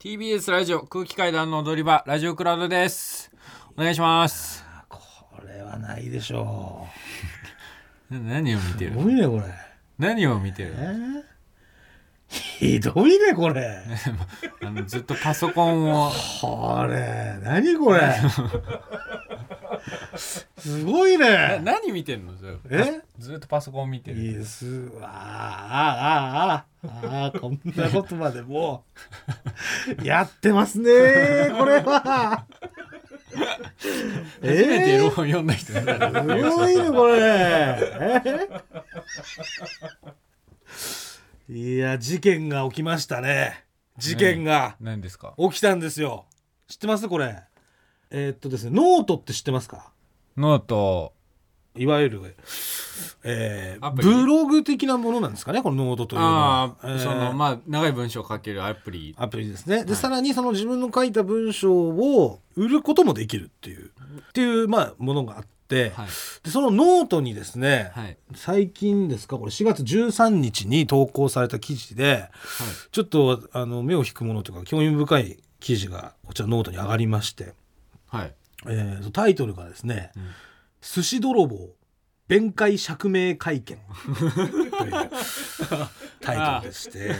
TBS ラジオ空気階段の踊り場ラジオクラウドですお願いしますこれはないでしょな 何を見てう。る？すごいねこれ。何を見てる？えー？ひどいねこれ。あのずっとパソコンをこれ何これ。すごいなね。何見てんの？え？ずっとパソコン見てる。いいです。あーあーあーあー。あーこんなことまでもう。やってますねこれは。初めてエロえ本読んだ人すごいねこれ。えー？いや事件が起きましたね。事件が。何ですか？起きたんですよ。知ってます？これ。えーっとですねノートって知ってますか？ノートいわゆる、えーブログ的なものなんですかねこのノートというのあは。あ、えーそのまあ長い文章を書けるアプリ。アプリですね。で、はいさらにその自分の書いた文章を売ることもできるっていうっていうまあものがあって、はい。でそのノートにですね、はい。最近ですかこれ4月13日に投稿された記事でちょっとあの目を引くものというか興味深い記事がこちらノートに上がりまして、はいえータイトルがですねうん「寿司泥棒弁解釈明会見」というタイトルでして、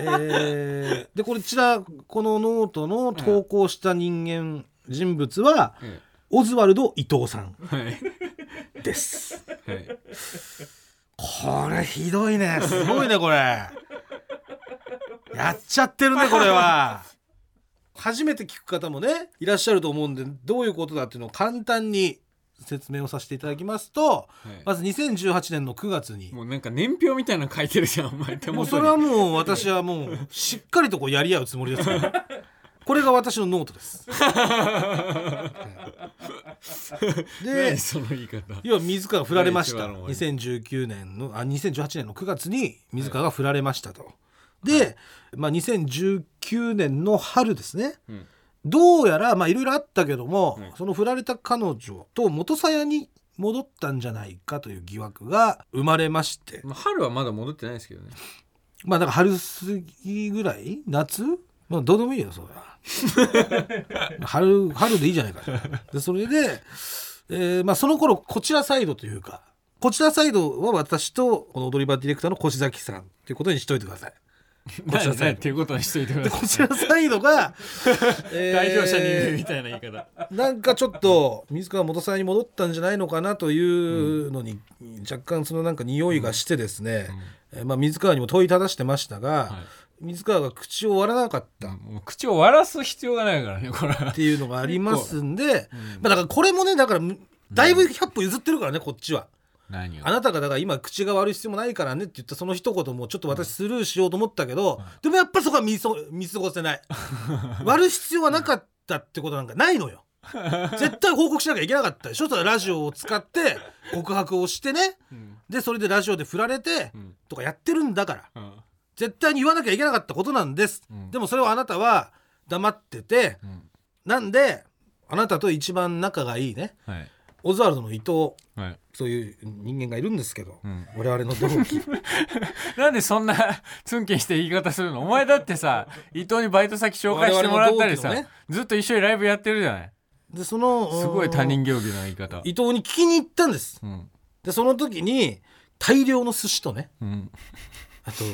えーでこちらこのノートの投稿した人間人物はえオズワルド伊藤さんです。はい。これひどいね。すごいねこれ。やっちゃってるねこれは初めて聞く方もねいらっしゃると思うんでどういうことだっていうのを簡単に説明をさせていただきますとはい。まず2018年の9月に。もうなんか年表みたいなの書いてるじゃんお前手元にもうそれはもう私はもうしっかりとこうやり合うつもりですからこれが私のノートです。で何その言い方。要は水川が振られました。第一話の終わ2019年のあ2018年の9月に水川が振られましたと、で、まあ、2019年の春ですね。うん。どうやらまあいろいろあったけども、うん。その振られた彼女と元鞘に戻ったんじゃないかという疑惑が生まれまして。まあ春はまだ戻ってないですけどね。まあだから春過ぎぐらい？夏？まあどうでもいいよそれは。春春でいいじゃないかでそれで、えーまあ、その頃こちらサイドというかこちらサイドは私とこの踊り場ディレクターの越崎さんということにしといてください こちらサイド。っていうことにしといてください。こちらサイドが、え ー代表者にみたいな言い方。なんかちょっと水川元さんに戻ったんじゃないのかなというのに、若干そのなんか匂いがしてですね、えーまあ、水川にも問いただしてましたが、はい。水川が口を割らなかった。っもう口を割らす必要がないからねこれは。ていうのがありますんで、うん。まあ、だからこれもねだからだいぶ100歩譲ってるからねこっちは。何を？あなたがだから今口が悪い必要もないからねって言ったその一言もちょっと私スルーしようと思ったけど、でもやっぱそこは見そ見過ごせない。割る必要はなかったってことなんかないのよ。絶対報告しなきゃいけなかったでしょ？ラジオを使って告白をしてね。うん。でそれでラジオで振られてうん。とかやってるんだから。うん。絶対に言わなきゃいけなかったことなんです、うん。でもそれをあなたは黙っててうん。なんであなたと一番仲がいいね。はいオズワルドの伊藤はい。そういう人間がいるんですけど、うん。我々の同期。なんでそんな ツンケンして言い方するの？お前だってさ 伊藤にバイト先紹介してもらったりさ、ね。ずっと一緒にライブやってるじゃない？でそのすごい他人行儀な言い方。伊藤に聞きに行ったんです。うん。でその時に大量の寿司とねうん。あと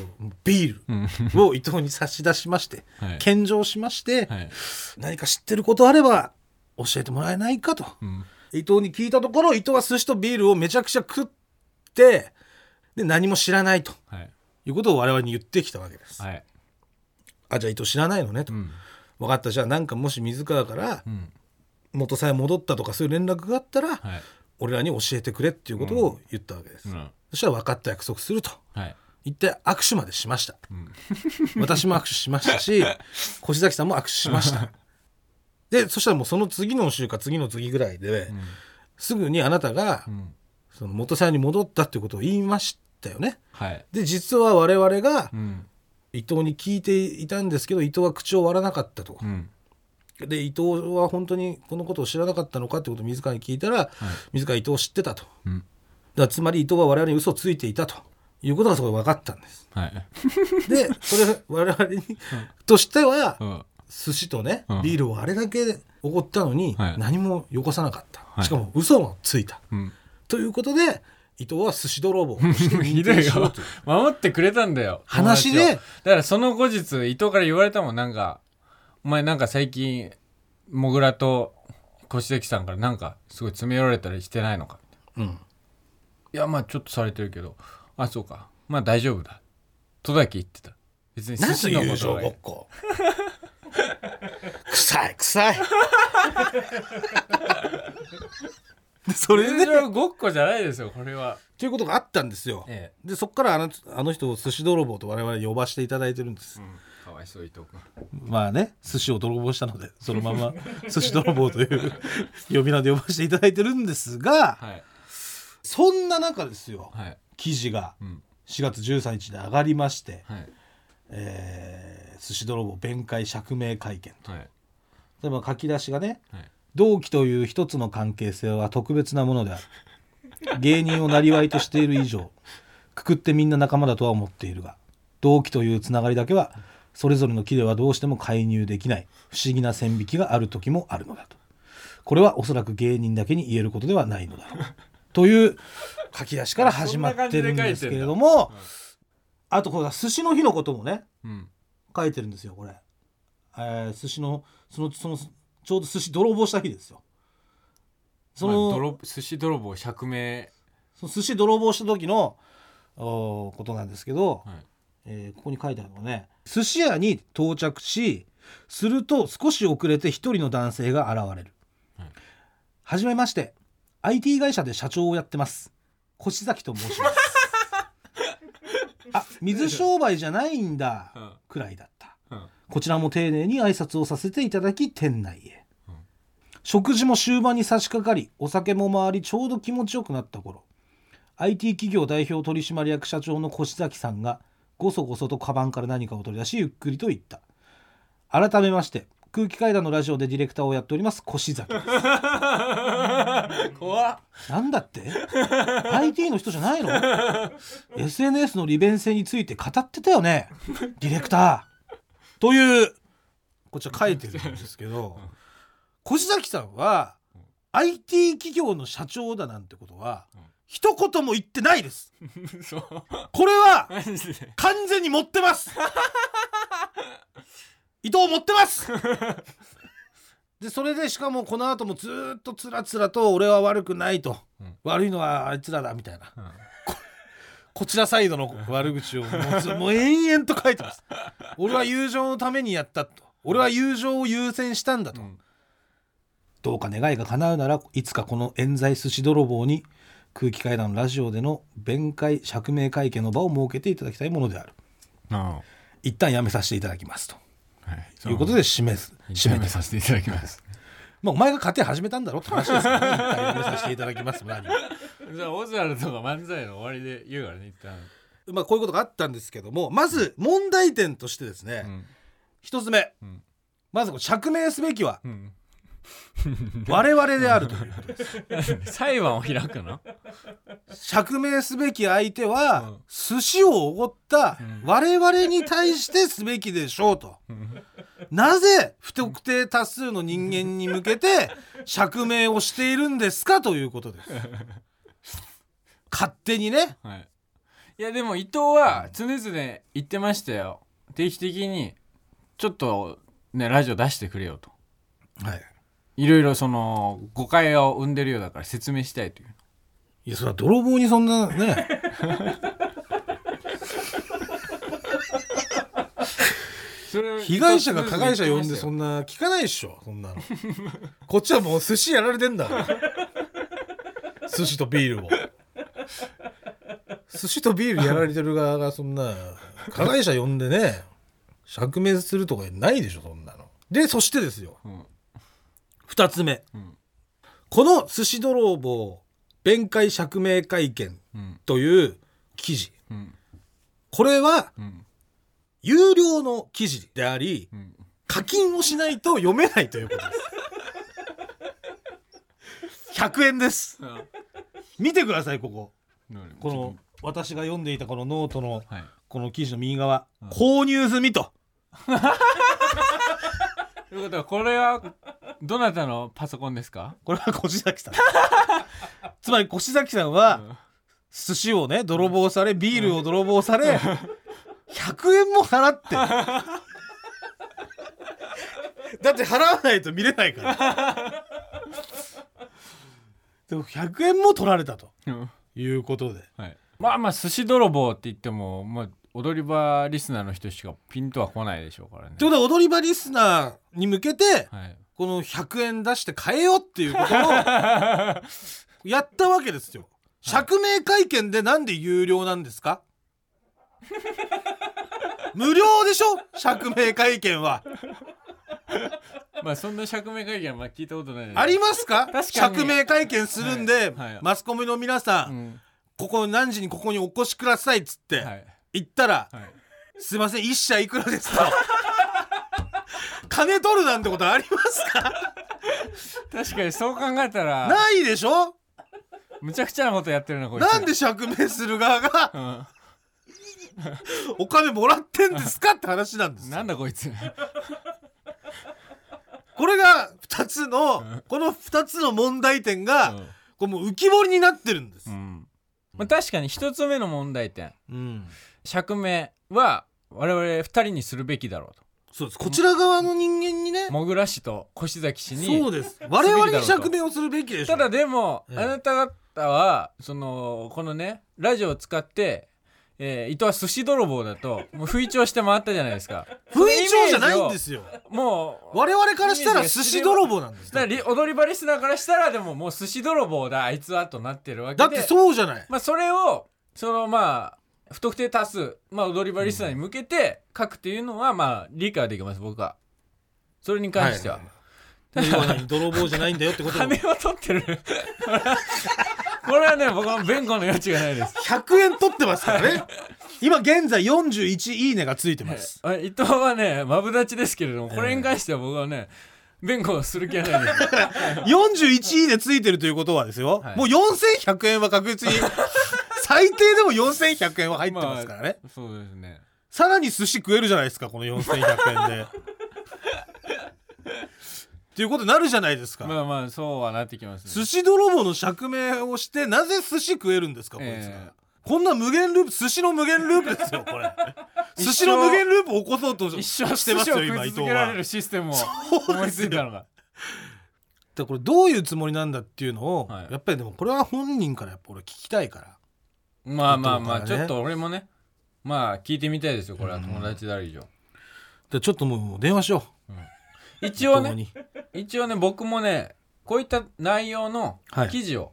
ビーうん。ルを伊藤に差し出しましてはい。献上しまして、はい。何か知ってることあれば教えてもらえないかと。うん伊藤に聞いたところ伊藤は寿司とビールをめちゃくちゃ食ってで何も知らないと。はい。いうことを我々に言ってきたわけです、はい。あじゃあ伊藤知らないのねと、うん。分かった。じゃあなんかもし水川からうん。元さえ戻ったとかそういう連絡があったら、はい。俺らに教えてくれっていうことを言ったわけです、うん。そしたら分かった約束すると。はい。言って握手までしました。うん。私も握手しましたし 越崎さんも握手しましたでそしたらもうその次の週か次の次ぐらいで、うん。すぐにあなたがうん。その元さんに戻ったっていうことを言いましたよね。はい。で実は我々がうん。伊藤に聞いていたんですけど伊藤は口を割らなかったと。う、ん。で伊藤は本当にこのことを知らなかったのかってことを水川に聞いたら、水川伊藤を知ってたと。うん。らつまり伊藤は我々に嘘をついていたということがそこで分かったんです。はい。でそれ我々にとしてはうん寿司とねうん。ビールをあれだけおごったのにはい。何もよこさなかった、い。しかも嘘もついた。うん。ということで伊藤は寿司泥棒としてしようという。守ってくれたんだよ。話で。友達を。だからその後日伊藤から言われたもん。なんかお前なんか最近もぐらと越関さんからなんかすごい詰め寄られたりしてないのか。うん。いやまあちょっとされてるけど。あそうか。まあ大丈夫だ。とだけ言ってた。別に寿何司のことがごっこ臭い臭い。それで。ごっこじゃないですよこれは。ということがあったんですよ。ええ。でそっからあのあの人を寿司泥棒と我々呼ばせていただいてるんです、かわいそう伊藤君。まあね寿司を泥棒したのでそのまま 寿司泥棒という 呼び名で呼ばせていただいてるんですがはい。そんな中ですよ。はい。記事がうん。4月13日で上がりまして、はいえー寿司泥棒弁解釈明会見と。はい。例えば書き出しがねはい。同期という一つの関係性は特別なものである。芸人を生りとしている以上くくってみんな仲間だとは思っているが同期というつながりだけはそれぞれの木ではどうしても介入できない不思議な線引きがある時もあるのだと。これはおそらく芸人だけに言えることではないのだろう。という書き出しから始まってるんですけれどもあとこれ寿司の日のこともねうん。書いてるんですよこれ、えー寿司のそのそのちょうど寿司泥棒した日ですよ。その,、まあ泥寿司泥棒釈明その寿司泥棒した時のおーことなんですけど、はい。えーここに書いてあるのがね寿司屋に到着しすると少し遅れて一人の男性が現れる、はい。はじめまして。IT 会社で社長をやってます。越崎と申します。あ水商売じゃないんだうんくらいだった。うん。こちらも丁寧に挨拶をさせていただき店内へ、うん。食事も終盤に差し掛かりお酒も回りちょうど気持ちよくなった頃 IT 企業代表取締役社長の越崎さんがごそごそとカバンから何かを取り出しゆっくりと言った。改めまして空気階段のラジオでディレクターをやっております越崎です。怖っ。なんだって？IT の人じゃないの？SNS の利便性について語ってたよね？ディレクター。というこちら書いてるんですけど越崎さんは IT 企業の社長だなんてことはうん一言も言ってないです。これは完全に持ってます伊藤持ってます！でそれでしかもこの後もずーっとつらつらと俺は悪くないと、うん。悪いのはあいつらだみたいな。うん。こちらサイドの悪口をもうず もう延々と書いてます。俺は友情のためにやったと。俺は友情を優先したんだと、うん。どうか願いが叶うならいつかこの冤罪寿司泥棒に空気階段のラジオでの弁解釈明会見の場を設けていただきたいものである。あ一旦やめさせていただきますと。あはい。ということで締めす。締めさせていただきます。まあお前が勝手に始めたんだろって話ですよね一旦やめさせていただきます何も。じゃあオズワルドが漫才の終わりで言うからね一旦まあこういうことがあったんですけどもまず問題点としてですねうん。一、つ目。うん。まず釈明すべきはうん 我々であるという。ことです裁判を開くの？釈明すべき相手は、うん。寿司をおごったうん。我々に対してすべきでしょうと、なぜ不特定多数の人間に向けて釈明をしているんですか？ということです。勝手にね。はい。いやでも伊藤は常々言ってましたよ。定期的にちょっとねラジオ出してくれよと。はいいろいろその誤解を生んでるようだから説明したいという。いやそれは泥棒にそんなね。それ被害者が加害者呼んでそんんな聞かないっしょ。そんなの。こっちはもう寿司やられてんだ。寿司とビールを。寿司とビールやられてる側がそんな加害者呼んでね釈明するとかないでしょそんなの。でそしてですよ。うん2つ目、ん。この寿司泥棒弁解釈明会見うん。という記事。うん。これはうん。有料の記事でありうん。課金をしないと読めないということです。100円です。見てくださいここ。この私が読んでいたこのノートのはい。この記事の右側、うん購入済みと ということはこれはどなたのパソコンですか、これは越崎さん。つまり越崎さんは寿司をね泥棒されビールを泥棒され100円も払って。だって払わないと見れないから。でも100円も取られたとうん。いうことで。はい、まあまあ寿司泥棒って言っても、まあ、踊り場リスナーの人しかピンとは来ないでしょうからね。ということは踊り場リスナーに向けてはい、この100円出して買えよっていうことを やったわけですよ。釈明会見でなんで有料なんですか？無料でしょ？釈明会見は。まあそんな釈明会見はまあ聞いたことないありますか？釈明会見するんで、はい。はい。マスコミの皆さん、うん。ここ何時にここにお越しくださいっつって、はい言ったらはい「すいません一社いくらですか? 」金取るなんてことありますか？確かにそう考えたらないでしょ？むちゃくちゃなことやってるなこいつ。なんで釈明する側がうん。お金もらってんですかって話なんですよ。なんだこいつ。これが2つのこの2つの問題点が、うん。これもう浮き彫りになってるんです、うん。まあ、確かに一つ目の問題点。うん釈明は我々二人にするべきだろうと。そうです。こちら側の人間にねもぐら氏と越崎氏にそうです。我々に釈明をするべきでしょただでも、ええ。あなた方はそのこのねラジオを使って、えー、伊藤は寿司泥棒だともう不意調して回ったじゃないですか。不意調じゃないんですよ。もう我々からしたら寿司泥棒なんです。だからリ踊り場リスナーからしたらでももう寿司泥棒だあいつはとなってるわけで。だってそうじゃない。まあ、それをそのまあ不特定多数、まあ、踊り場リスナーに向けて書くっていうのはまあ理解できます僕は。それに関しては、は何泥棒じゃないんだよってこと金を取ってる。これはね僕は弁護の余地がないです。100円取ってますからね。今現在41いいねがついてます。あ伊藤はねマブダチですけれどもこれに関しては僕はね弁護をする気はないです。41いいねついてるということはですよ、はい。もう4100円は確実に最低でも4100円は入ってますからね、そうですね。さらに寿司食えるじゃないですかこの4100円で。っていうことになるじゃないですか、まあまあそうはなってきますね。寿司泥棒の釈明をしてなぜ寿司食えるんですかこいつが、ええ。こんな無限ループ寿司の無限ループですよこれ。寿司の無限ループを起こそうと一し生してますよ今伊藤はれるシステムを思いついたのが。でこれどういうつもりなんだっていうのを、はい。やっぱりでもこれは本人からやっぱ俺聞きたいからまあまあまあ、ちょっと俺もねまあ聞いてみたいですよこれは。友達だ以上、でちょっともう電話しよ一応ね一応ね僕もねこういった内容のはい。記事を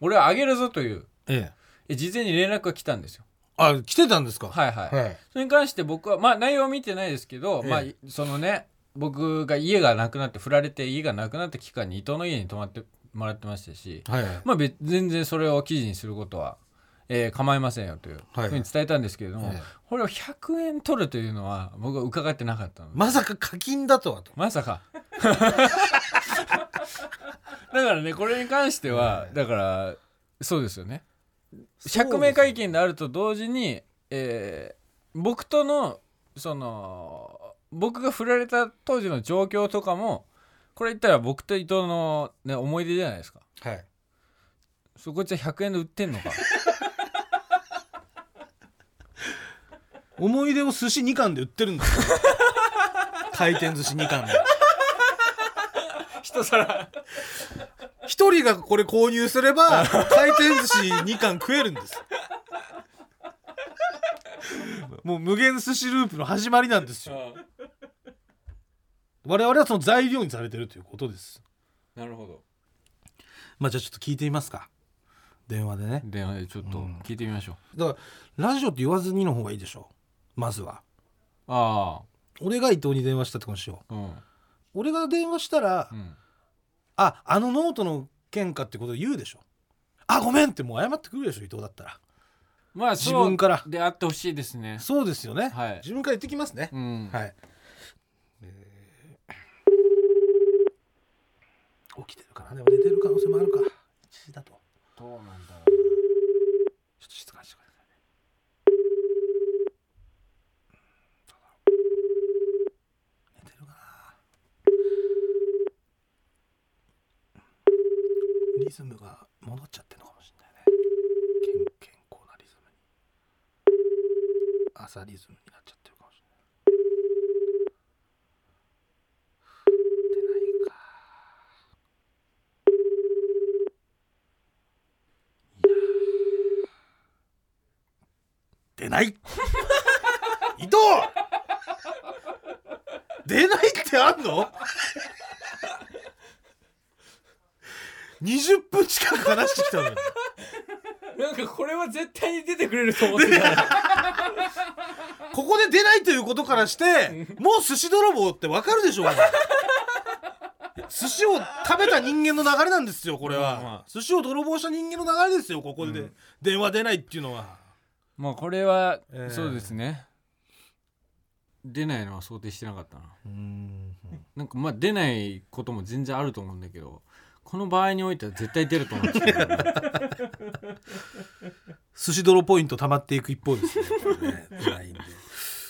俺はあげるぞというええ。え事前に連絡が来たんですよ。あ来てたんですか？はいはい、はい。それに関して僕はまあ内容は見てないですけど、ええ。まあそのね僕が家がなくなって振られて家がなくなった期間に伊藤の家に泊まってもらってましたしはい。まあ別全然それを記事にすることは、えー構いませんよというはいふうに伝えたんですけれども、ええ。これを100円取るというのは僕は伺ってなかったの。でまさか課金だとはと。まさか。だからねこれに関してはだからそうですよね。釈明会見であると同時に、えー僕とのその僕が振られた当時の状況とかもこれ言ったら僕と伊藤の、ね、思い出じゃないですか。はい。そこいつは100円で売ってんのか思い出を寿司2貫で売ってるんですよ。回転寿司2貫で。一皿。一人がこれ購入すれば回転寿司2貫食えるんです。もう無限寿司ループの始まりなんですよ。我々はその材料にされてるということです。なるほど。まあじゃあちょっと聞いてみますか。電話でね。電話でちょっと聞いてみましょう、だからラジオって言わずにの方がいいでしょまずは。あ俺が伊藤に電話したってことにしようあうん。俺が電話したら、うん。ああのノートの件かってこと言うでしょ。あごめんってもう謝ってくるでしょ伊藤だったら。まあ自分から。であってほしいですね。そうですよね、はい。自分から言ってきますね、うん。はい、起きてるかな？でも寝てる可能性もあるか。1時だと。どうなんだろちょっと静かにしてくださいね戻っちゃってるのかもしれないね健健康なリズムに朝リズムになっちゃってるかもしれない。出ないか。いやー。出ない。伊藤。出ないってあんの？20分近く話してきたのに。なんかこれは絶対に出てくれると思ってた出ないということからしてもう寿司泥棒ってわかるでしょうが寿司を食べた人間の流れなんですよこれは、まあまあ。寿司を泥棒した人間の流れですよここで、うん。電話出ないっていうのは。まあこれは、えー。そうですね。出ないのは想定してなかったな。うん。なんかまあ出ないことも全然あると思うんだけどこの場合においては絶対出ると思ってたから寿司泥ポイント溜まっていく一方ですねね。出ないんで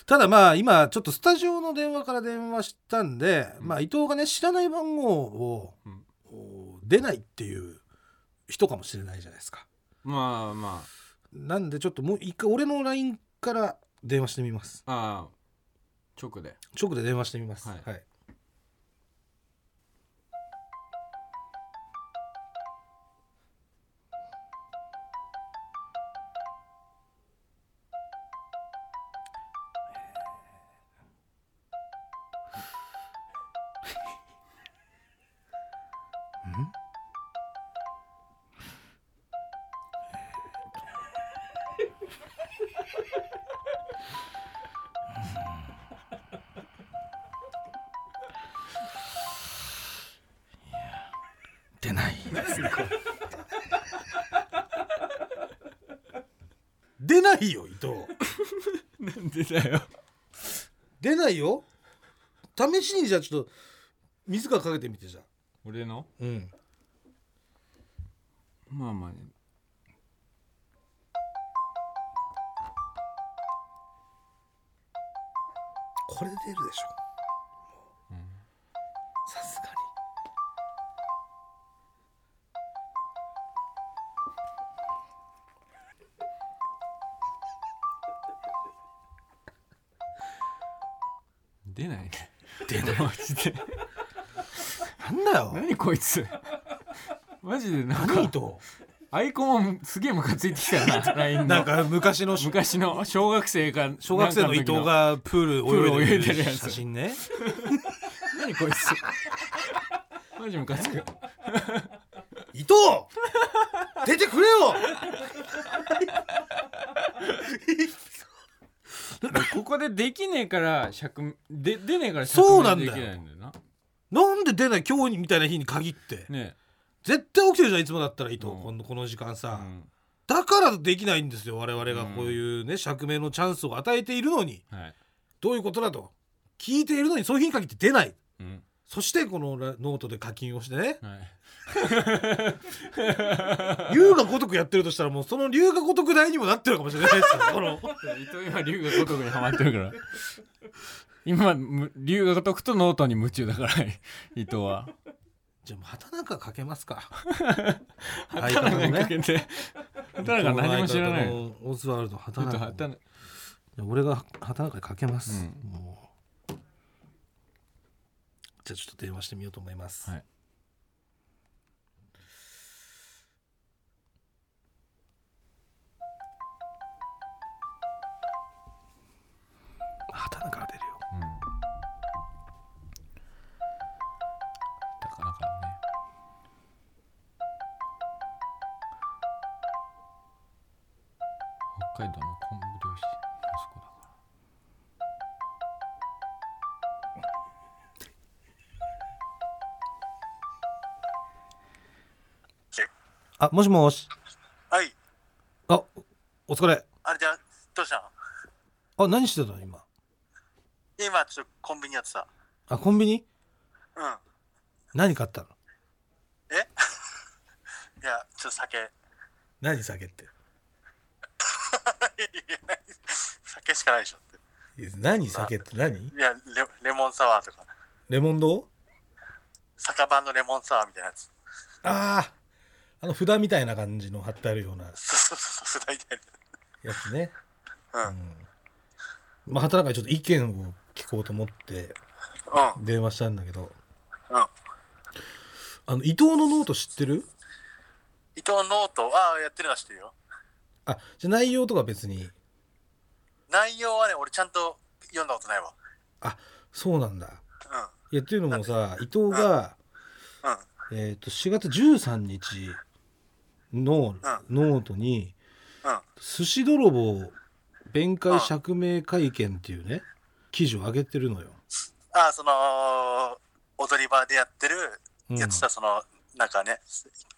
ただまあ今ちょっとスタジオの電話から電話したんで、まあ伊藤がね知らない番号を、うん。お出ないっていう人かもしれないじゃないですか。まあまなんでちょっともう一回俺の LINE から電話してみます。あああ。直で。直で電話してみます。はい。はい、試しにじゃあちょっと水からかけてみてじゃあ。俺の？うん。まあまあね。これで出るでしょジで。なんだよ。何こいつ。マジでなんか。何と。アイコンもすげえムカついてきたな。LINE の。なんか昔の。昔の小学生か小学生の伊藤がプール泳泳いでる写真ね。何こいつ。マジムカつく。伊藤！出てくれよ ここでできねえから尺で出ねえからそうなんだよ。できないんだよな。なんで出ない今日みたいな日に限って。ね絶対起きてるじゃんいつもだったら伊藤、うん。このこの時間え、さ、うん。だからできないんですよ我々がこういうね、釈明のチャンスを与えているのに。はい。どういうことだと。聞いているのにそういう日に限って出ない。うんそしてこのラノートで課金をしてね。はい。龍が如くやってるとしたらもうその龍が如く代にもなってるかもしれないですよ この。伊藤今龍が如くにハマってるから。今む龍が如くとノートに夢中だから 伊藤は。じゃあもう畑中かけますか。畑中にかけて。畑中何も知らない。オズワルド畑中俺が畑中にかけます、うん。もうじゃあちょっと電話してみようと思います、はい。畑中が出るよ。うん。なかなかね。北海道の昆布漁師あもしもし。はい。あお疲れ。あれじゃあ、どうしたあ何してたの？今。今、ちょっとコンビニやってた。あコンビニ？うん。何買ったの？え？いや、ちょっと酒。何酒って？酒しかないでしょっ何酒って？何？いやレ、レモンサワーとか。レモンド酒場のレモンサワーみたいなやつ。あーあの札みたいな感じの貼ってあるようなそうそうそうそう大体やつね。うん。うん。まあ畑中にちょっと意見を聞こうと思ってうん。電話したんだけど。うん。あの伊藤のノート知ってる？伊藤ノートああやってるのは知ってるよ。あじゃあ内容とか別に？内容はね俺ちゃんと読んだことないわ。あそうなんだ。うん。いやっていうのもさ伊藤が、うん。えー、と4月13日のノートにうん「寿司泥棒弁解釈明会見」っていうね記事を上げてるのよ。ああその踊り場でやってるうん。やつさ、そのなんかね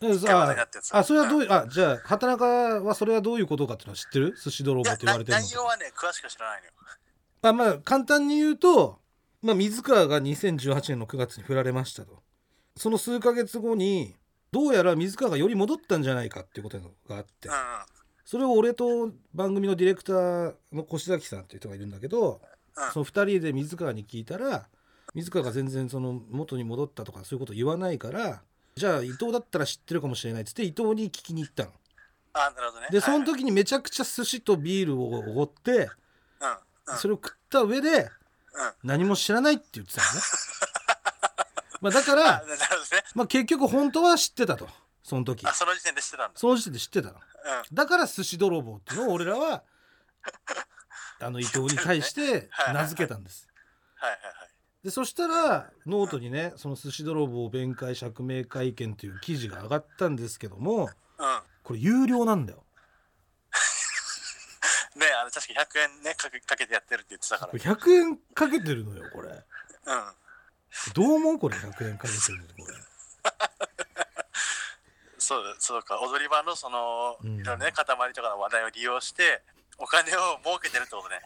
え一回話題になったやつ。あそれはどういうあじゃあ畑中はそれはどういうことかっていうのは知ってる？寿司泥棒って言われてるの。内容はね詳しく知らないのよ。あまあ簡単に言うと、まあ、水川が2018年の9月に振られましたと。その数ヶ月後にどうやら水川がより戻ったんじゃないかっていうことがあって。それを俺と番組のディレクターの越崎さんっていう人がいるんだけどうん。その2人で水川に聞いたら水川が全然その元に戻ったとかそういうこと言わないからじゃあ伊藤だったら知ってるかもしれないっつって伊藤に聞きに行ったの。あなるほどね。でそのはい時にめちゃくちゃ寿司とビールをおごってそれを食った上でうん。何も知らないって言ってたのね。まあだかあら、なるほどね。まあ、結局本当は知ってたと。その時。あその時点で知ってたんだ。その時点で知ってたの。うん。だから寿司泥棒っていうのを俺らは あの伊藤に対して名付けたんです。はいはいはい。でそしたらノートにねその寿司泥棒弁解釈明会見という記事が上がったんですけどもうん。これ有料なんだよ。ねあの確か100円ねかけかけてやってるって言ってたから。これ100円かけてるのよこれ。うんどう思うこれ100円かけてるのこれ。そうそうか。踊り場のその、うん。いろいろね塊とかの話題を利用してお金を儲けてるってことね。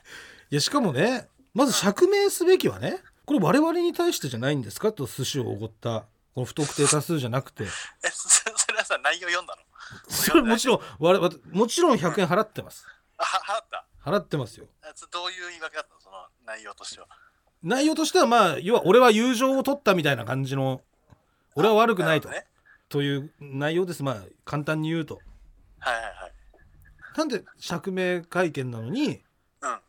いやしかもねまず釈明すべきはねこれ我々に対してじゃないんですか？と寿司をおごったこの不特定多数じゃなくて。えそそれはさ内容読んだの？それもちろん我々もちろん100円払ってます。払った？払ってますよ。どういう言い訳だったの？その内容としては内容としてはまあ要は俺は友情を取ったみたいな感じの俺は悪くないと。ね。という内容です。まあ簡単に言うと。はいはいはい。なんで釈明会見なのにうん。あ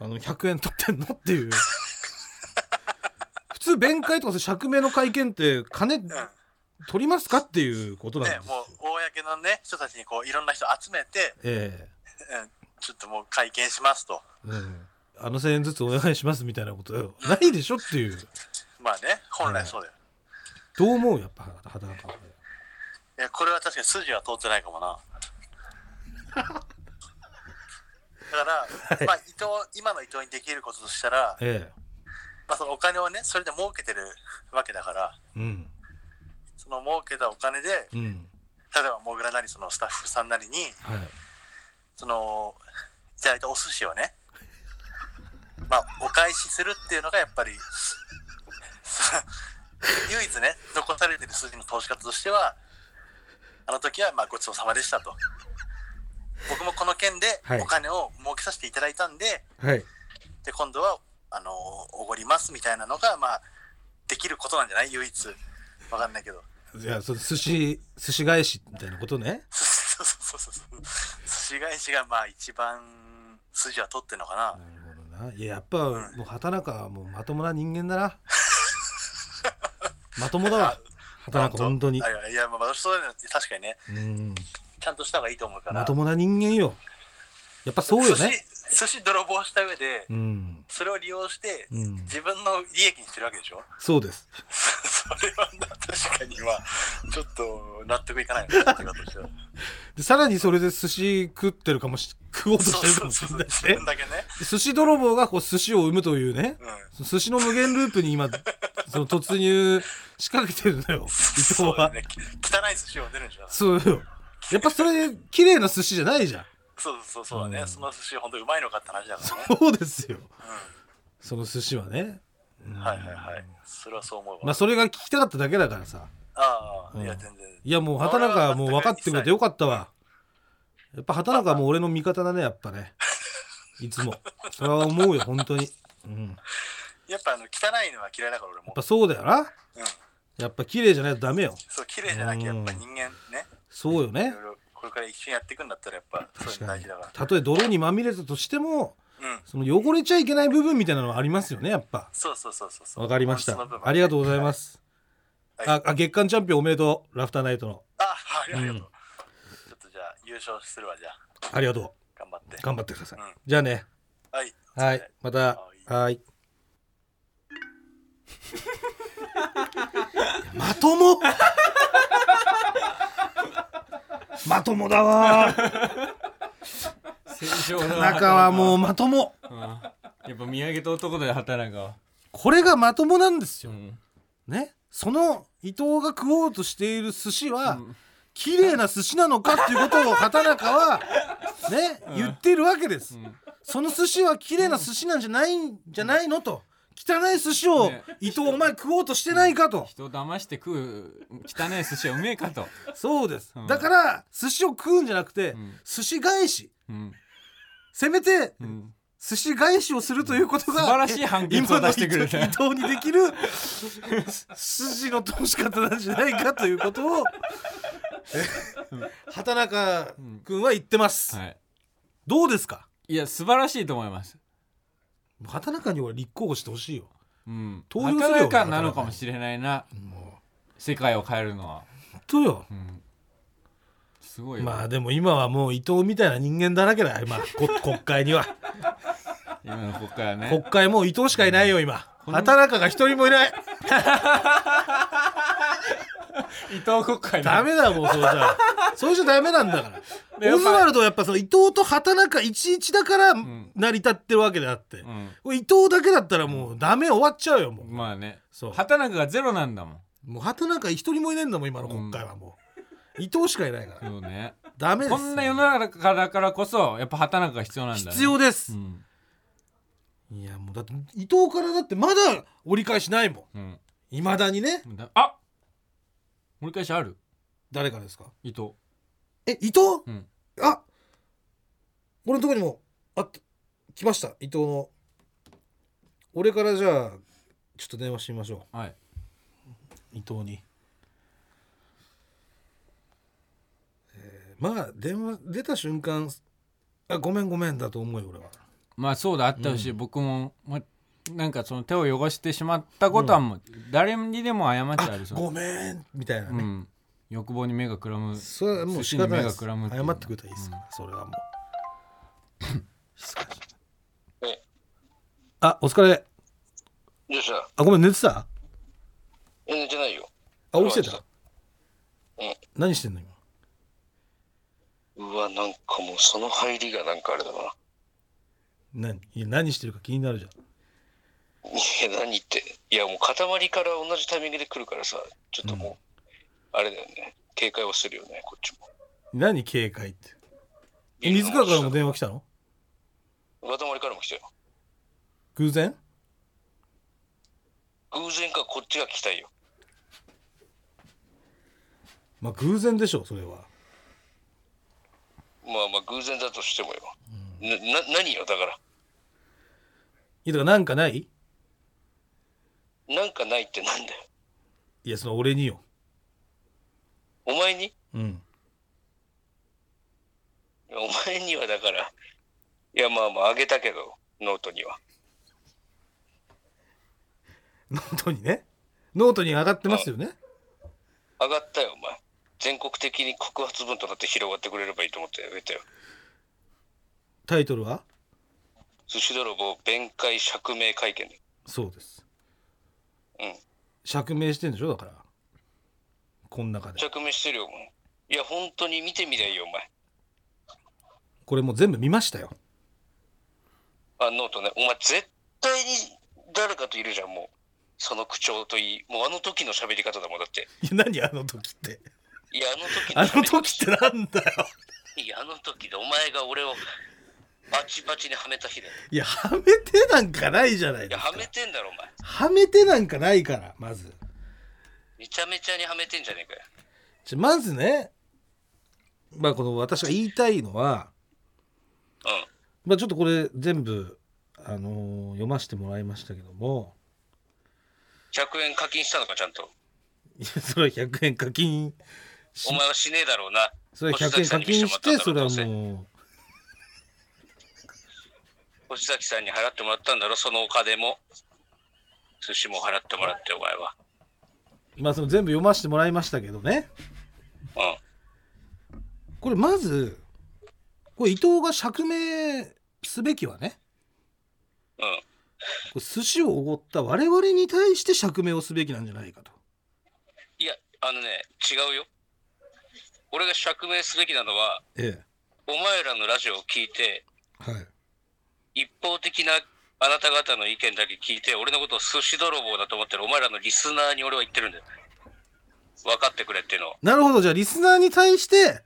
の100円取ってんのっていう。普通弁解とか釈明の会見って金うん。取りますかっていうことなんです。ねもう公のね人たちにこういろんな人集めて、えうん、ちょっともう会見しますと。えうんあの1000円ずつお願いしますみたいなことよ。ないでしょっていう。まあね本来そうだよ、どう思う？やっぱ畑中は。いやこれは確かに筋は通ってないかもな。だから、まあ伊藤今の伊藤にできることとしたら、えまあ、そのお金をねそれで儲けてるわけだからえうん。その儲けたお金でうん。例えばモグラなりそのスタッフさんなりにはい。そのいただいたお寿司をねまあお返しするっていうのがやっぱり 唯一ね残されてる筋の投資方としてはあの時はまあごちそうさまでしたと。僕もこの件ではい。お金を儲けさせていただいたんで,、はい。で今度はあのおごりますみたいなのがまあできることなんじゃない？唯一。わかんないけど。いやその寿司寿司返しみたいなことね？そうそうそうそう寿司返しがまあ一番筋は取ってんのかな。なるほどな。いややっぱもう畑中はもうまともな人間だな。まともだわ。畑中本当。に。あいやい。やまあ私そういうの確かにね。うん。ちゃんとした方がいいと思うから。まともな人間よ。やっぱそうよね寿司泥棒した上でうん。それを利用してうん。自分の利益にしてるわけでしょ？そうです。それはな確かにはちょっと納得いかないなってことしては。でさらにそれで寿司食ってるかもし食おうとしてるかもしれないね。で寿司泥棒がこう寿司を生むというねうん寿司の無限ループに今その突入仕掛けてるのよ伊藤はそうだね汚い寿司を出るんでしょそうよやっぱそれ綺麗な寿司じゃないじゃんそうそうそうだね、うん。その寿司本当うまいのかって話だからね。そうですよ。うその寿司はね。ん。はいはいはい。それはそう思うわ、まあそれが聞きたかっただけだからさ。ああ、うん。いや全然。いやもう畑中はもう分かってくれてよかったわ。やっぱ畑中はもう俺の味方だねやっぱね。いつも。それは思うよ本当に。うん。ややっぱあの汚いのは嫌いだから俺も。っぱそうだよな。うん。やっぱ綺麗じゃないとダメよ。そう綺麗じゃなきゃやっぱ人間ね。そうよね。いろいろこれから一緒にやっていくんだったらやっぱそういうの大事だから。たとえ泥にまみれたとしてもうん。その汚れちゃいけない部分みたいなのはありますよねやっぱ。そうそうそうそうわかりました。ありがとうございます、はい。ああ月間チャンピオンおめでとうラフターナイトの。あはいありがとう、うんちょっとじゃあ優勝するわじゃあ。ありがと頑張って。う頑張ってください、うん。じゃあね。はい。はい。また。はい。はい。まともまともだわ。正常な中はもうまとも。うん。やっぱ見上げた男だよ畑中はこれがまともなんですよ、うん。ね？その伊藤が食おうとしている寿司は、うん。綺麗な寿司なのかっていうことを畑中はね、言っているわけです、ん。その寿司は綺麗な寿司なんじゃないんじゃないのと汚い寿司を、ね。伊藤お前食おうとしてないかと、人を騙して食う汚い寿司はうめえかと、そうです、うん。だから寿司を食うんじゃなくて、ん。寿司返し。うん。せめてうん、寿司返しをするということが素晴らしい判決を出してくれた。今の伊藤伊藤にできる筋の通し方なんじゃないかということを え畑中君は言ってます、はい。どうですか？いや素晴らしいと思います畑中に俺立候補してほしいよ。うん。投票するよ畑中なのかもしれないな。も世界を変えるのは、う本当よ。うん、すごいよ、まあでも今はもう伊藤みたいな人間だらけだよ今。こ 国会には。今の国会はね。国会もう伊藤しかいないよ今。畑中が一人もいない。伊藤国会ダメだもうそれじゃ。それじゃダメなんだから。オズワルドはやっぱその伊藤と畑中11だからん成り立ってるわけであって、うん。これ伊藤だけだったらもうダメ終わっちゃうよもう。まあね。そう。畑中がゼロなんだもん。もう畑中一人もいないんだもん今の国会はもう、伊藤しかいないから。そうね。ダメです。こんな世の中だからこそやっぱ畑中が必要なんだ、ね、必要です。う、ん。いやもうだって伊藤からだってまだ折り返しないもん。うん。いまだにね。だあ折り返しある？誰からですか？伊藤。え伊藤、うん。あ俺のとこにもあった来ました伊藤の。俺からじゃあちょっと電話してみましょはい、う伊藤に。えーまあ電話出た瞬間あごめんごめんだと思うよ俺は。まあそうだあったし、僕も、ま、なんかその手を汚してしまったことはもう誰にでも謝ってあるそうごめんみたいなね、うん、欲望に目がくらむ。それはもう寿司に目が仕方ないです。くらむっていう。謝ってくれたらいいですから、それはもう。え あお疲れ。よっしゃ。あごめん寝てた？え寝てないよ。あ起きてた？うん。何してんの今？うわなんかもうその入りがなんかあれだな。何？いや何してるか気になるじゃん。いや何って。いやもう塊から同じタイミングで来るからさちょっともう、あれだよね。警戒をするよねこっちも。何警戒って？え水川からも電話来たの？塊からも来たよ偶然？偶然かこっちが来たいよ。まあ偶然でしょそれは。まあまあ偶然だとしてもよ、なな何よだから。いやだからなんかない？なんかないってなんだよ。いやその俺によ。お前に？うん。お前にはだから。いやまあまああげたけどノートにはノートにね。ノートに上がってますよね。上がったよお前。全国的に告発文となって広がってくれればいいと思ってあげたよ。タイトルは？寿司泥棒弁解釈明会見。でそうです。うん。釈明してんでしょ？だから。こん中で。釈明してるよお前。いや本当に見てみりゃいいよお前。これもう全部見ましたよ。あノートね。お前絶対に誰かといるじゃんもうその口調といいもうあの時の喋り方だもんだって。いや何あの時って。いやあの時あの時ってなんだよ。いやあの時でお前が俺をバチバチにはめた日だよ。いやはめてなんかないじゃないいですか。やはめてんだろお前。はめてなんかないからまず。めちゃめちゃにはめてんじゃねえかよ。じゃまずねまあこの私が言いたいのは、うん。まあ、ちょっとこれ全部、あのー読ませてもらいましたけども100円課金したのかちゃんと。いやそれは100円課金しお前はしねえだろうな。それ100円課金してそれはも星崎さんに払ってもらったんだろそのお金も。寿司も払ってもらってお前は。うまあその全部読ませてもらいましたけどね。うん。これまずこれ伊藤が釈明すべきはね。うん寿司をおごった我々に対して釈明をすべきなんじゃないかと。いやあのね違うよ。俺が釈明すべきなのはえお前らのラジオを聞いてえはい。一方的なあなた方の意見だけ聞いて俺のことを寿司泥棒だと思ってるお前らのリスナーに俺は言ってるんだよ。分かってくれっていうのをなるほど。じゃあリスナーに対して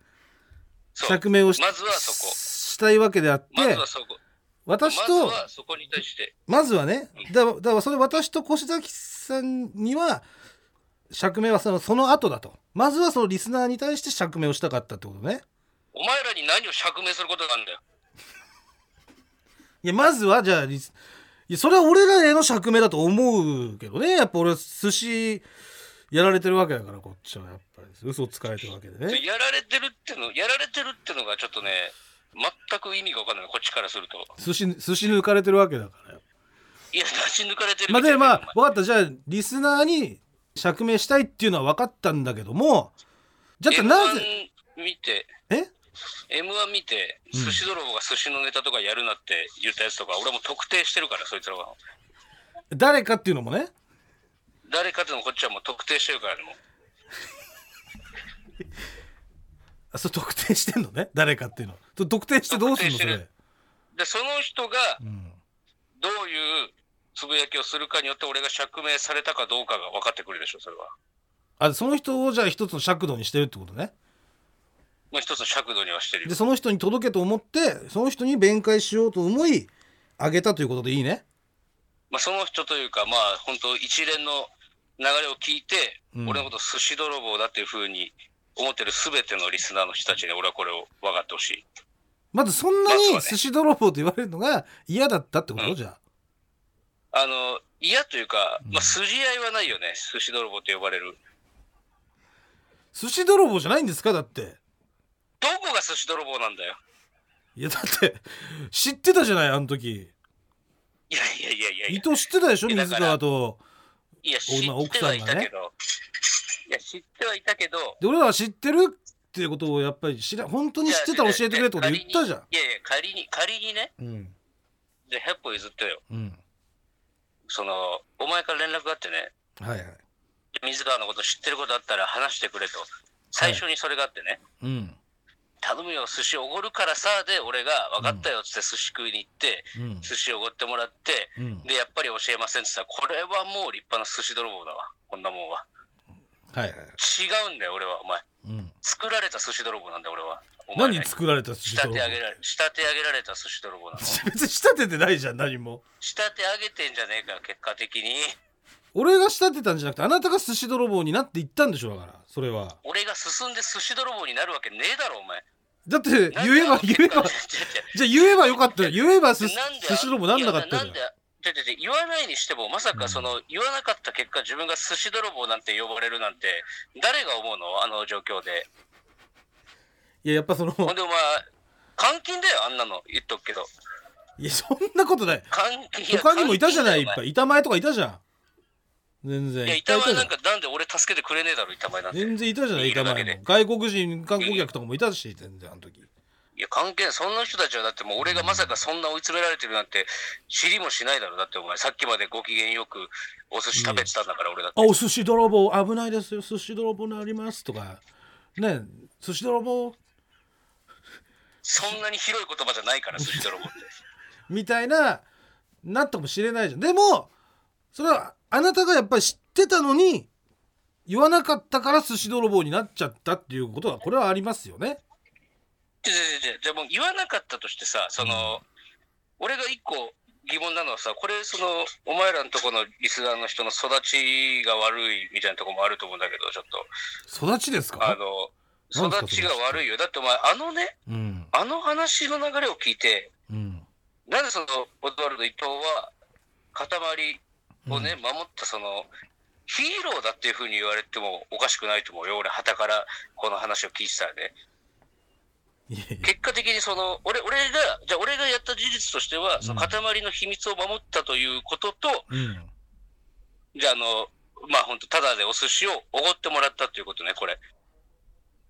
釈明をしまずはそこ。したいわけであって、まずはそこまず私とはそこに対して。まずはねだだからそれ私と越崎さんには釈明はそのその後だと。まずはそのリスナーに対して釈明をしたかったってことね。お前らに何を釈明することなんだよ。いやまずはじゃあリスいやそれは俺らへの釈明だと思うけどね。やっぱ俺は寿司やられてるわけだからこっちはやっぱり。嘘をつかれてるわけでね。やられてるってのやられてるってのがちょっとね全く意味が分かんない。こっちからすると。寿司寿司抜かれてるわけだから。いや出し抜かれてるまあでまあ分かった。じゃあリスナーに釈明したいっていうのは分かったんだけどもじゃあなぜ？M1 見て。え？M1 見てうん。寿司泥棒が寿司のネタとかやるなって言ったやつとか俺も特定してるからそいつらは。誰かっていうのもね。誰かっていうのもこっちはもう特定してるからねも。う あそう特定してんのね？誰かっていうの。と特定してどうすんのそれ？でその人がうん、どういうつぶやきをするかによって俺が釈明されたかどうかが分かってくるでしょそれは。あその人をじゃあ一つの尺度にしてるってことね？もう一つの尺度にはしてるよ。でその人に届けと思ってその人に弁解しようと思いあげたということでいいね？まあ、その人というかまあ本当一連の流れを聞いて、うん。俺のこと寿司泥棒だっていうふうに思ってる全てのリスナーの人たちに俺はこれを分かってほしいまずそんなに寿司泥棒と言われるのが嫌だったってこと、うん。じゃあ。あの嫌というか、うん。まあ、筋合いはないよね。寿司泥棒と呼ばれる。寿司泥棒じゃないんですか？だって。どこが寿司泥棒なんだよ。いやだって知ってたじゃない？あの時。いやいやいやいやい伊や藤知ってたでしょ？水川と。いや知ってはいたけど、いや知ってはいたけど。で俺らは知ってるっていうことをやっぱり知ら本当に知ってたら教えてくれってこと言ったじゃん。いやいや仮に仮にね。うん。じゃあ100歩譲ってよ。うん。そのお前から連絡があってね。はいはい。水川のこと知ってることあったら話してくれと。最初にそれがあってね、うん。頼むよ寿司おごるからさで俺が分かったよっつって寿司食いに行って、うん。寿司おごってもらってうん。でやっぱり教えませんって言ったらこれはもう立派な寿司泥棒だわ。こんなもんははい。はい違うんだよ俺は。お前。うん。作られた寿司泥棒なんだよ俺は。お前何作られた寿司仕立泥棒て上げられ仕立て上げられた寿司泥棒なの。別に仕立ててないじゃん何も。仕立て上げてんじゃねえかよ結果的に。俺が仕立てたんじゃなくてあなたが寿司泥棒になっていったんでしょだからそれは。俺が進んで寿司泥棒になるわけねえだろお前。だって言えば言えば じゃあ言えばよかったよ。言えば寿司なんで寿司泥棒なんなかったじゃん。いやなんで言わないにしてもまさかその、言わなかった結果自分が寿司泥棒なんて呼ばれるなんて誰が思うの？あの状況で。いややっぱそのほんでお前監禁だよあんなの言っとくけど。いやそんなことない。監禁他にもいたじゃない？いっぱいい板前とかいたじゃん。全然。いや板前なんんか。なんで俺助けてくれねえだろ板前なんて。全然いたじゃない？板前。も外国人観光客とかもいたし全然あの時いや関係ない。そんな人たちはだってもう俺がまさかそんな追い詰められてるなんて知りもしないだろ。だってお前さっきまでご機嫌よくお寿司食べてたんだから俺だって。あお寿司泥棒危ないですよ。寿司泥棒になりますとか。ね寿司泥棒。そんなに広い言葉じゃないから寿司泥棒って。みたいななったかもしれないじゃん。でもそれはあなたがやっぱり知ってたのに言わなかったから寿司泥棒になっちゃったっていうことはこれはありますよねじゃじゃじゃじゃもう言わなかったとしてさその、俺が一個疑問なのはさこれそのお前らのとこのリスナーの人の育ちが悪いみたいなとこもあると思うんだけどちょっと。育ちですあかのなんです。か育ちが悪いよ。だってお前あのねうん。あの話の流れを聞いてうん。なんでそのオズワルド伊藤は塊をね、守ったそのヒーローだっていうふうに言われてもおかしくないと思うよ。俺、旗からこの話を聞いてたらね。結果的にその、俺、俺が、じゃあ俺がやった事実としては、その塊の秘密を守ったということと、うん。じゃあ、あの、まあ本当ただでお寿司をおごってもらったということね、これ。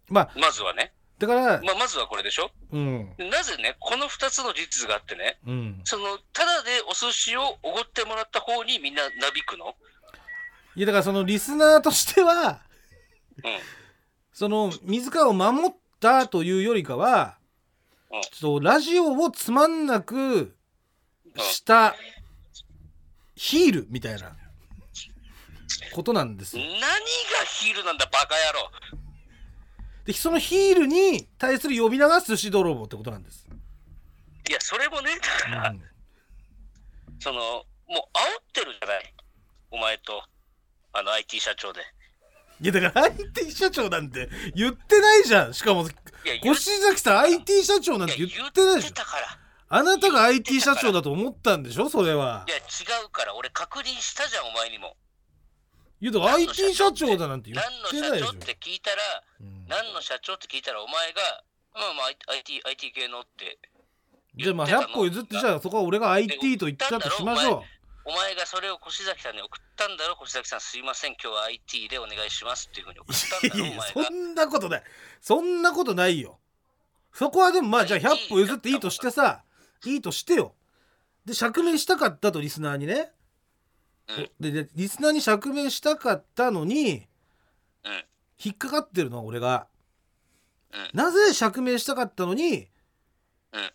まあ。まずはね。だから。まあ、まずはこれでしょ？うん。なぜね、この二つの事実があってね、うん。その、ただでお寿司をおごってもらった方にみんななびくの？いやだからそのリスナーとしてはうん。その水川を守ったというよりかはうんちょっとラジオをつまんなくしたヒールみたいなことなんですよ何がヒールなんだ、バカ野郎。でそのヒールに対する呼び名が寿司泥棒ってことなんです、いや、それもね、だから、うんその、もう煽ってるじゃない？お前と、あの IT 社長で。いやだから IT 社長なんて言ってないじゃん。しかも越崎さん IT 社長なんて言ってないでしょ言ってたから。あなたが IT 社長だと思ったんでしょ？それは。いや、違うから、俺確認したじゃん、お前にも。いやだから IT 社長だなんて言ってないでしょ社長って聞いたら、うん。何の社長って聞いたら、お前が、まあまあ IT、IT 系のって。じゃあまあ100言ってたの歩譲ってじゃあそこは俺が IT と言ったとしましょお前がそれを越崎さんに送ったんだろ、越崎さんすいません、今日は IT でお願いしますっていうふうに送ったんだう。ろ、お前が。そんなことない。そんなことないよ。そこはでもまあじゃあ100歩譲っていいとしてさ、いいとしてよ。で、釈明したかったとリスナーにね。うんでで、リスナーに釈明したかったのに、うん。引っかかってるのは俺が。うんなぜ釈明したかったのに、うん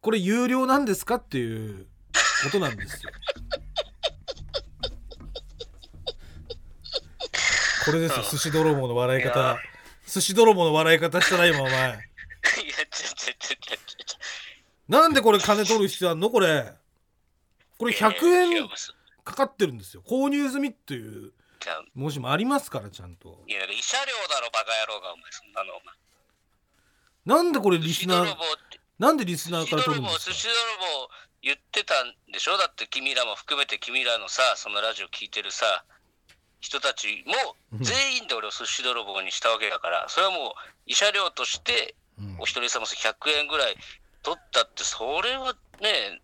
これ有料なんですかっていうことなんですよ。これですよ。寿司泥棒の笑い方寿司泥棒の笑い方したな今お前。いや、ちょちょちょちょちょ。なんでこれ金取る必要あんのこれ？これ100いやいや円かかってるんですよ。購入済みっていう文字もありますからちゃんと。いや、慰謝料だろ、バカ野郎が、お前、そんなの、お前。なんでこれリスナーなんでリスナーから取るんですか？寿司泥棒言ってたんでしょ？だって君らも含めて君らのさ、そのラジオ聞いてるさ、人たちも全員で俺を寿司泥棒にしたわけだから、それはもう慰謝料としてうんお一人様100円ぐらい取ったって、それはね、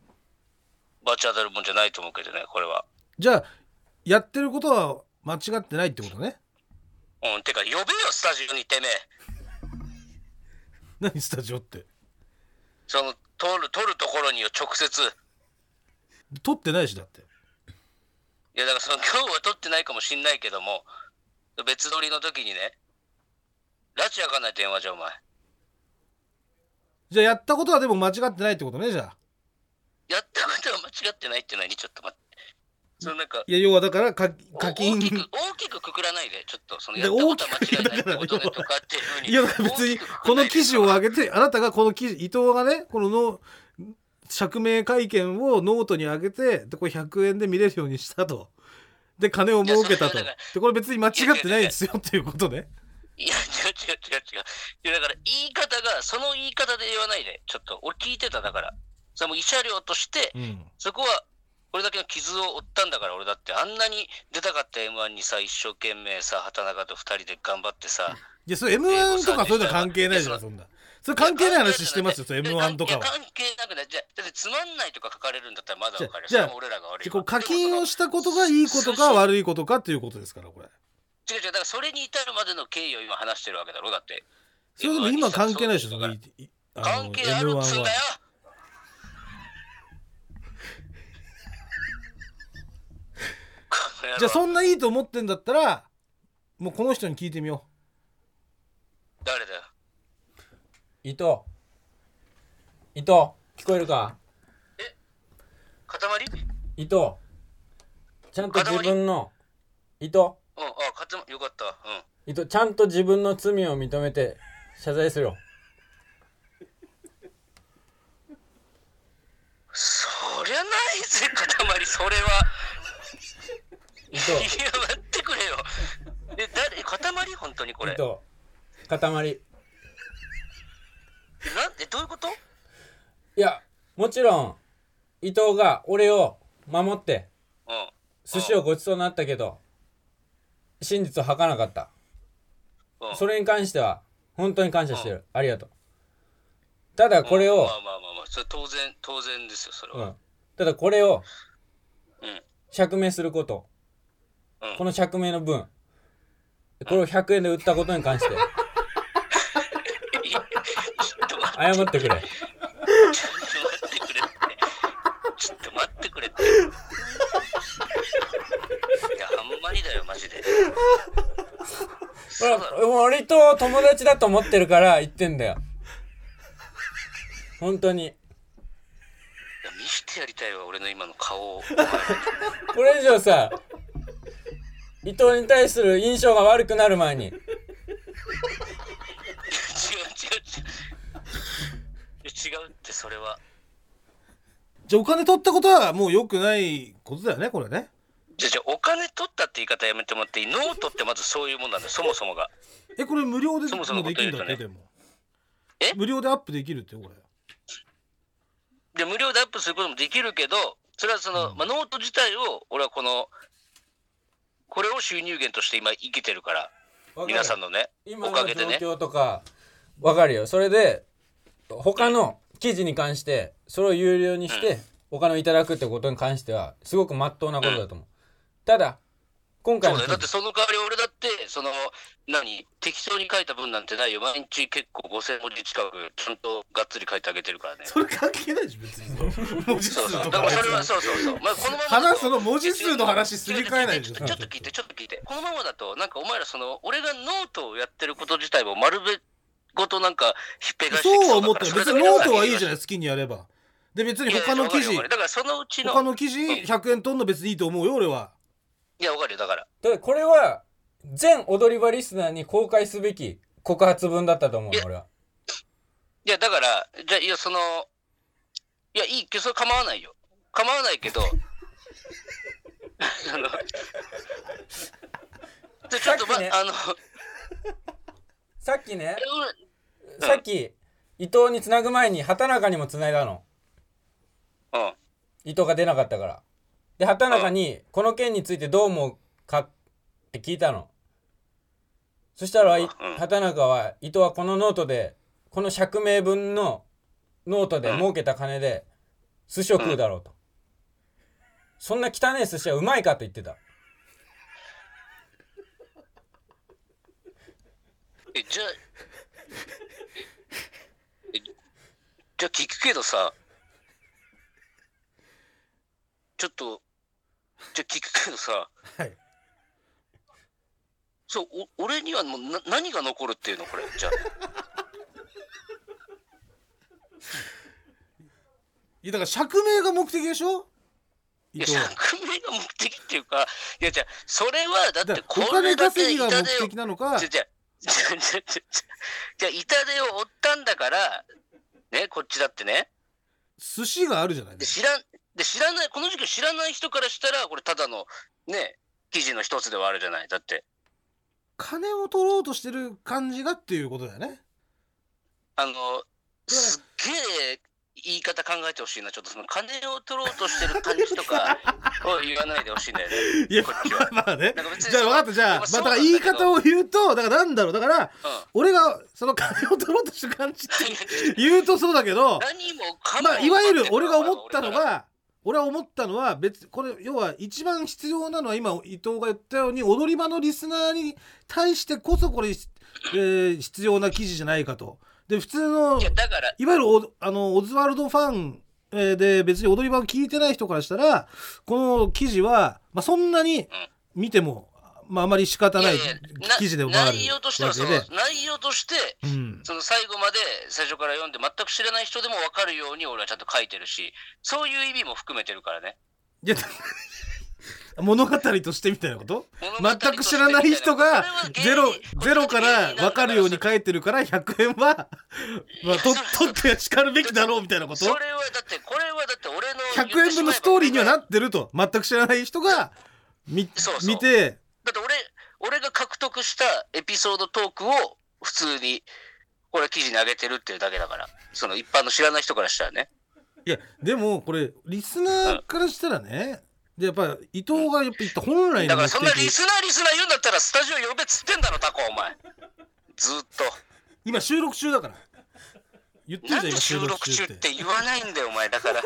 罰当たるもんじゃないと思うけどね、これは。じゃあやってることは間違ってないってことね？うん、てか、呼べよ、スタジオにてめえ。何スタジオって？その、取る、取るところによ、直接。取ってないしだっていや、だからその、今日は取ってないかもしんないけども、別撮りの時にね、拉致開かない電話じゃ、お前。じゃあやったことはでも間違ってないってことねじゃあやったことは間違ってないって何ちょっと待って。そのなんか、いや要はだからかお課金大きく、大きくくくらないで、ちょっと、その、でやったことは間違いないってことねとかっていうふうに。いや別にこの記事を上げてあなたがこの記事伊藤がねこのの釈明会見をノートに上げてでこれ100円で見れるようにしたと。で金を儲けたと。でこれ別に間違ってないですよっていうことね。いや、違う違う違う違う。いや、だから言い方が、その言い方で言わないで、ちょっと、俺聞いてただから。それも慰謝料として、うん。そこは、これだけの傷を負ったんだから、俺だって、あんなに出たかった M1 にさ、一生懸命さ、畑中と二人で頑張ってさ、いやそれ m 1とかそういうの関係ないじゃんそんなそれ関係ない話してますよそれ m 1とかは関係なくない。じゃあだってつまんないとか書かれるんだったらまだわかる。じゃあ俺らが悪い。こう課金をしたことがいいことか悪いことかっていうことですからこれ違う違う、だからそれに至るまでの経緯を今話してるわけだろ、だって。それでも今関係ないでしょ関係あるっつうんだよ M1 じゃあそんないいと思ってんだったらもうこの人に聞いてみよ誰だよ。伊藤伊藤聞こえるか？塊？伊藤ちゃんと自分の伊藤うん、あ、塊、よかった。うん。伊藤ちゃんと自分の罪を認めて謝罪するよ。そりゃないぜ、塊、それは。伊藤いや、待ってくれよ。え、誰、塊？本当にこれ。伊藤塊。えなんで、どういうこと？いやもちろん伊藤が俺を守ってうん。寿司をごちそうになったけど真実を吐かなかった。うん。それに関しては本当に感謝してる。ありがとう。ただこれをまあまあまあまあ、それ当然、当然ですよ、それは。うん。ただこれをうん。釈明すること。うん。この釈明の分。これを100円で売ったことに関していやちょっと待って謝ってくれちょっと待ってくれって。ちょっと待ってくれって。いや、あんまりだよ、マジで。そうだろ。俺と友達だと思ってるから言ってんだよ本当に見してやりたいわ、俺の今の顔を。これ以上さ伊藤に対する印象が悪くなる前に違うって、それは。じゃあお金取ったことはもう良くないことだよねこれね。じゃあじゃあお金取ったって言い方やめてもらっていいノートってまずそういうもんなんだよ、そもそもが。えこれ無料でそもそももできるんだってことでも。え？無料でアップできるってこれ。で、無料でアップすることもできるけど、それはその、まあ、ノート自体を、俺はこの、これを収入源として今生きてるから、皆さんのね、今のおかげでね。状況とか。わかるよ。それで他の記事に関してそれを有料にしてお金をいただくってことに関してはすごくまっとうなことだと思う、ただ今回のそうだよ。だってその代わり俺だって、その、何、適当に書いた文なんてないよ。毎日結構5000文字近く、ちゃんとがっつり書いてあげてるからね。それ関係ないでしょ別に文字そうそう。数とかだからそれはそうそうそう。まあ、このままだと話その文字数の話すり替えないでしょちょっと聞いて、ちょっと聞いて。このままだと、なんかお前らその、俺がノートをやってること自体も丸べごとなんか、ひっぺがしてきそうは思ってる。別にノートはいいじゃない好きにやれば。で別に他の記事だからそのうちの、他の記事100円取んの別にいいと思うよ俺は。いや、わかるよ、だから。だからこれは全踊り場リスナーに公開すべき告発文だったと思う俺は。いや、だから、じゃあ、いや、その、いや、いいけど、それ構わないよ。構わないけど、あの、でちょっとま、ね。あの、さっきねえうん。さっき伊藤につなぐ前に畑中にもつないだの。俺うん。伊藤が出なかったから。で畑中にこの件についてどう思うかって聞いたの。そしたら畑中は伊藤はこのノートでこの釈明分のノートでうん。儲けた金で寿司を食うだろうと、そんな汚い寿司はうまいかと言ってたえ、じゃじゃあ聞くけどさ、ちょっと、じゃあ聞くけどさ、はい。そう、お俺にはもうな何が残るっていうのこれ、じゃあ。いやだから釈明が目的でしょ？伊いや、藤釈明が目的っていうか、いや、じゃあそれは、だってだからお金これだけ稼ぎが目痛手を的なのかじゃじゃじゃじゃじゃじゃ痛手を負ったんだから、ね、こっちだってね。寿司があるじゃないで知らんで知らないこの時期知らない人からしたらこれただのね記事の一つではあるじゃないだって金を取ろうとしてる感じがっていうことだよねあのすっげえ言い方考えてほしいな。ちょっとその金を取ろうとしてる感じとかを言わないでほしいんだよね。いやこっちは。まあね。じゃあ分かった。じゃあまあだだから言い方を言うとだからなんだろう。だからうん。俺がその金を取ろうとしてる感じって言うとそうだけど 何もかもまあいわゆる俺が思分ったのかてるからは俺は思ったのは別これ要は一番必要なのは今伊藤が言ったように踊り場のリスナーに対してこそこれ、えー必要な記事じゃないかと。で普通のいやだからいわゆるオあのオズワルドファンえーで別に踊り場を聞いてない人からしたらこの記事は、まあ、そんなに見ても、まあ、あまり仕方ないいやいやな記事でもある内容としてはそので。内容としてうん。その最後まで最初から読んで全く知らない人でも分かるように俺はちゃんと書いてるしそういう意味も含めてるからね。いや 物語としてみたいなこと？全く知らない人がゼロゼロから分かるように書いてるから100円は、まあ、と取ってしかるべきだろうみたいなこと？それはだってこれはだって俺の100円分のストーリーにはなってると全く知らない人が見そうそう。見て。だって俺俺が獲得したエピソードトークを普通にこれ記事に上げてるっていうだけだから。その一般の知らない人からしたらね。いやでもこれリスナーからしたらねでやっぱり伊藤がやっぱ言った本来の目だからそんなリ的スナーリスナー言うんだったらスタジオ呼べっつってんだろタコお前。ずっと。今収録中だから。言ってるじゃん今収録中ってて。言わないんだよお前だから。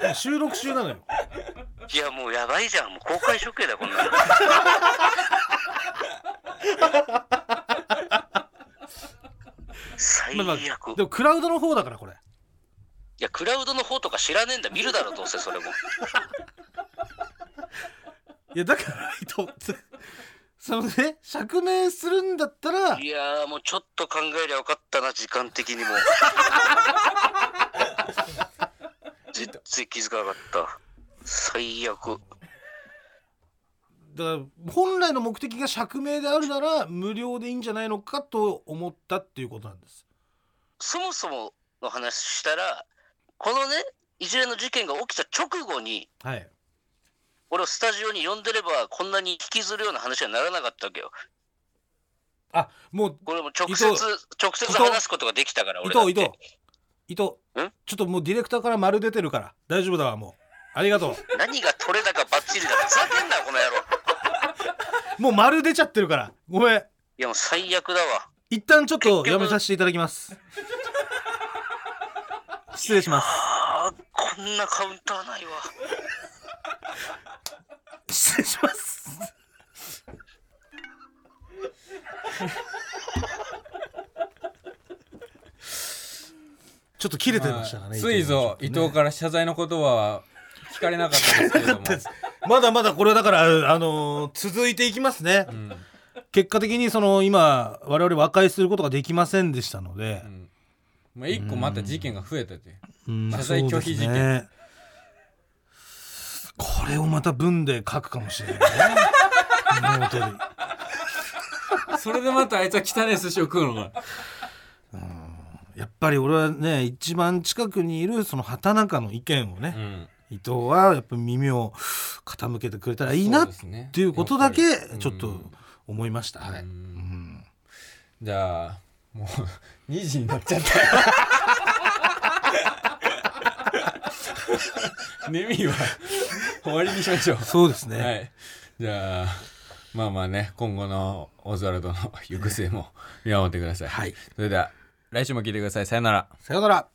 今収録中なのよ。いやもうやばいじゃん。もう公開処刑だこんなの。最 まあま悪。あでもクラウドの方だからこれいやクラウドの方とか知らねえんだ。見るだろどうせそれも。いやだから伊藤 そのね釈明するんだったらいやーもうちょっと考えりゃよかったな時間的にも。全然気づかなかった。最悪。だから本来の目的が釈明であるなら無料でいいんじゃないのかと思ったっていうことなんです。そもそもの話したらこのね一連の事件が起きた直後にはい。俺をスタジオに呼んでればこんなに引きずるような話にはならなかったわけよ。あもうこれも直接直接話すことができたから伊俺藤伊藤。伊藤ん？ちょっともうディレクターから丸出てるから。大丈夫だわもう。ありがと何が取れ高バッチリだ。ふざけんなこの野郎。う もう丸出ちゃってるから。ごめん。いやもう最悪だわ。一旦ちょっとやめさせていただきます失礼します。こんなカウンターないわ。失礼します。ちょっと切れてましたかね、まあついぞ伊藤から謝罪の言葉は聞かれなかったですけれども。まだまだこれだから、あのー続いていきますね、うん。結果的にその今我々和解することができませんでしたのでう、んまあ一個また事件が増えててう。ん謝罪拒否事件。ね。これをまた文で書くかもしれないね。それでまたあいつは汚い寿司を食うのか。やっぱり俺はね一番近くにいるその畑中の意見をね、うん。伊藤はやっぱ耳を傾けてくれたらいいなっていうことだけちょっと思いました、はい、うん。うん。じゃあもう2時になっちゃった。ネミは終わりにしましょう。そうですね、はい。じゃあまあまあね今後のオズワルドの行く末も見守ってください、はい。それでは来週も聞いてください。さよなら。さようなら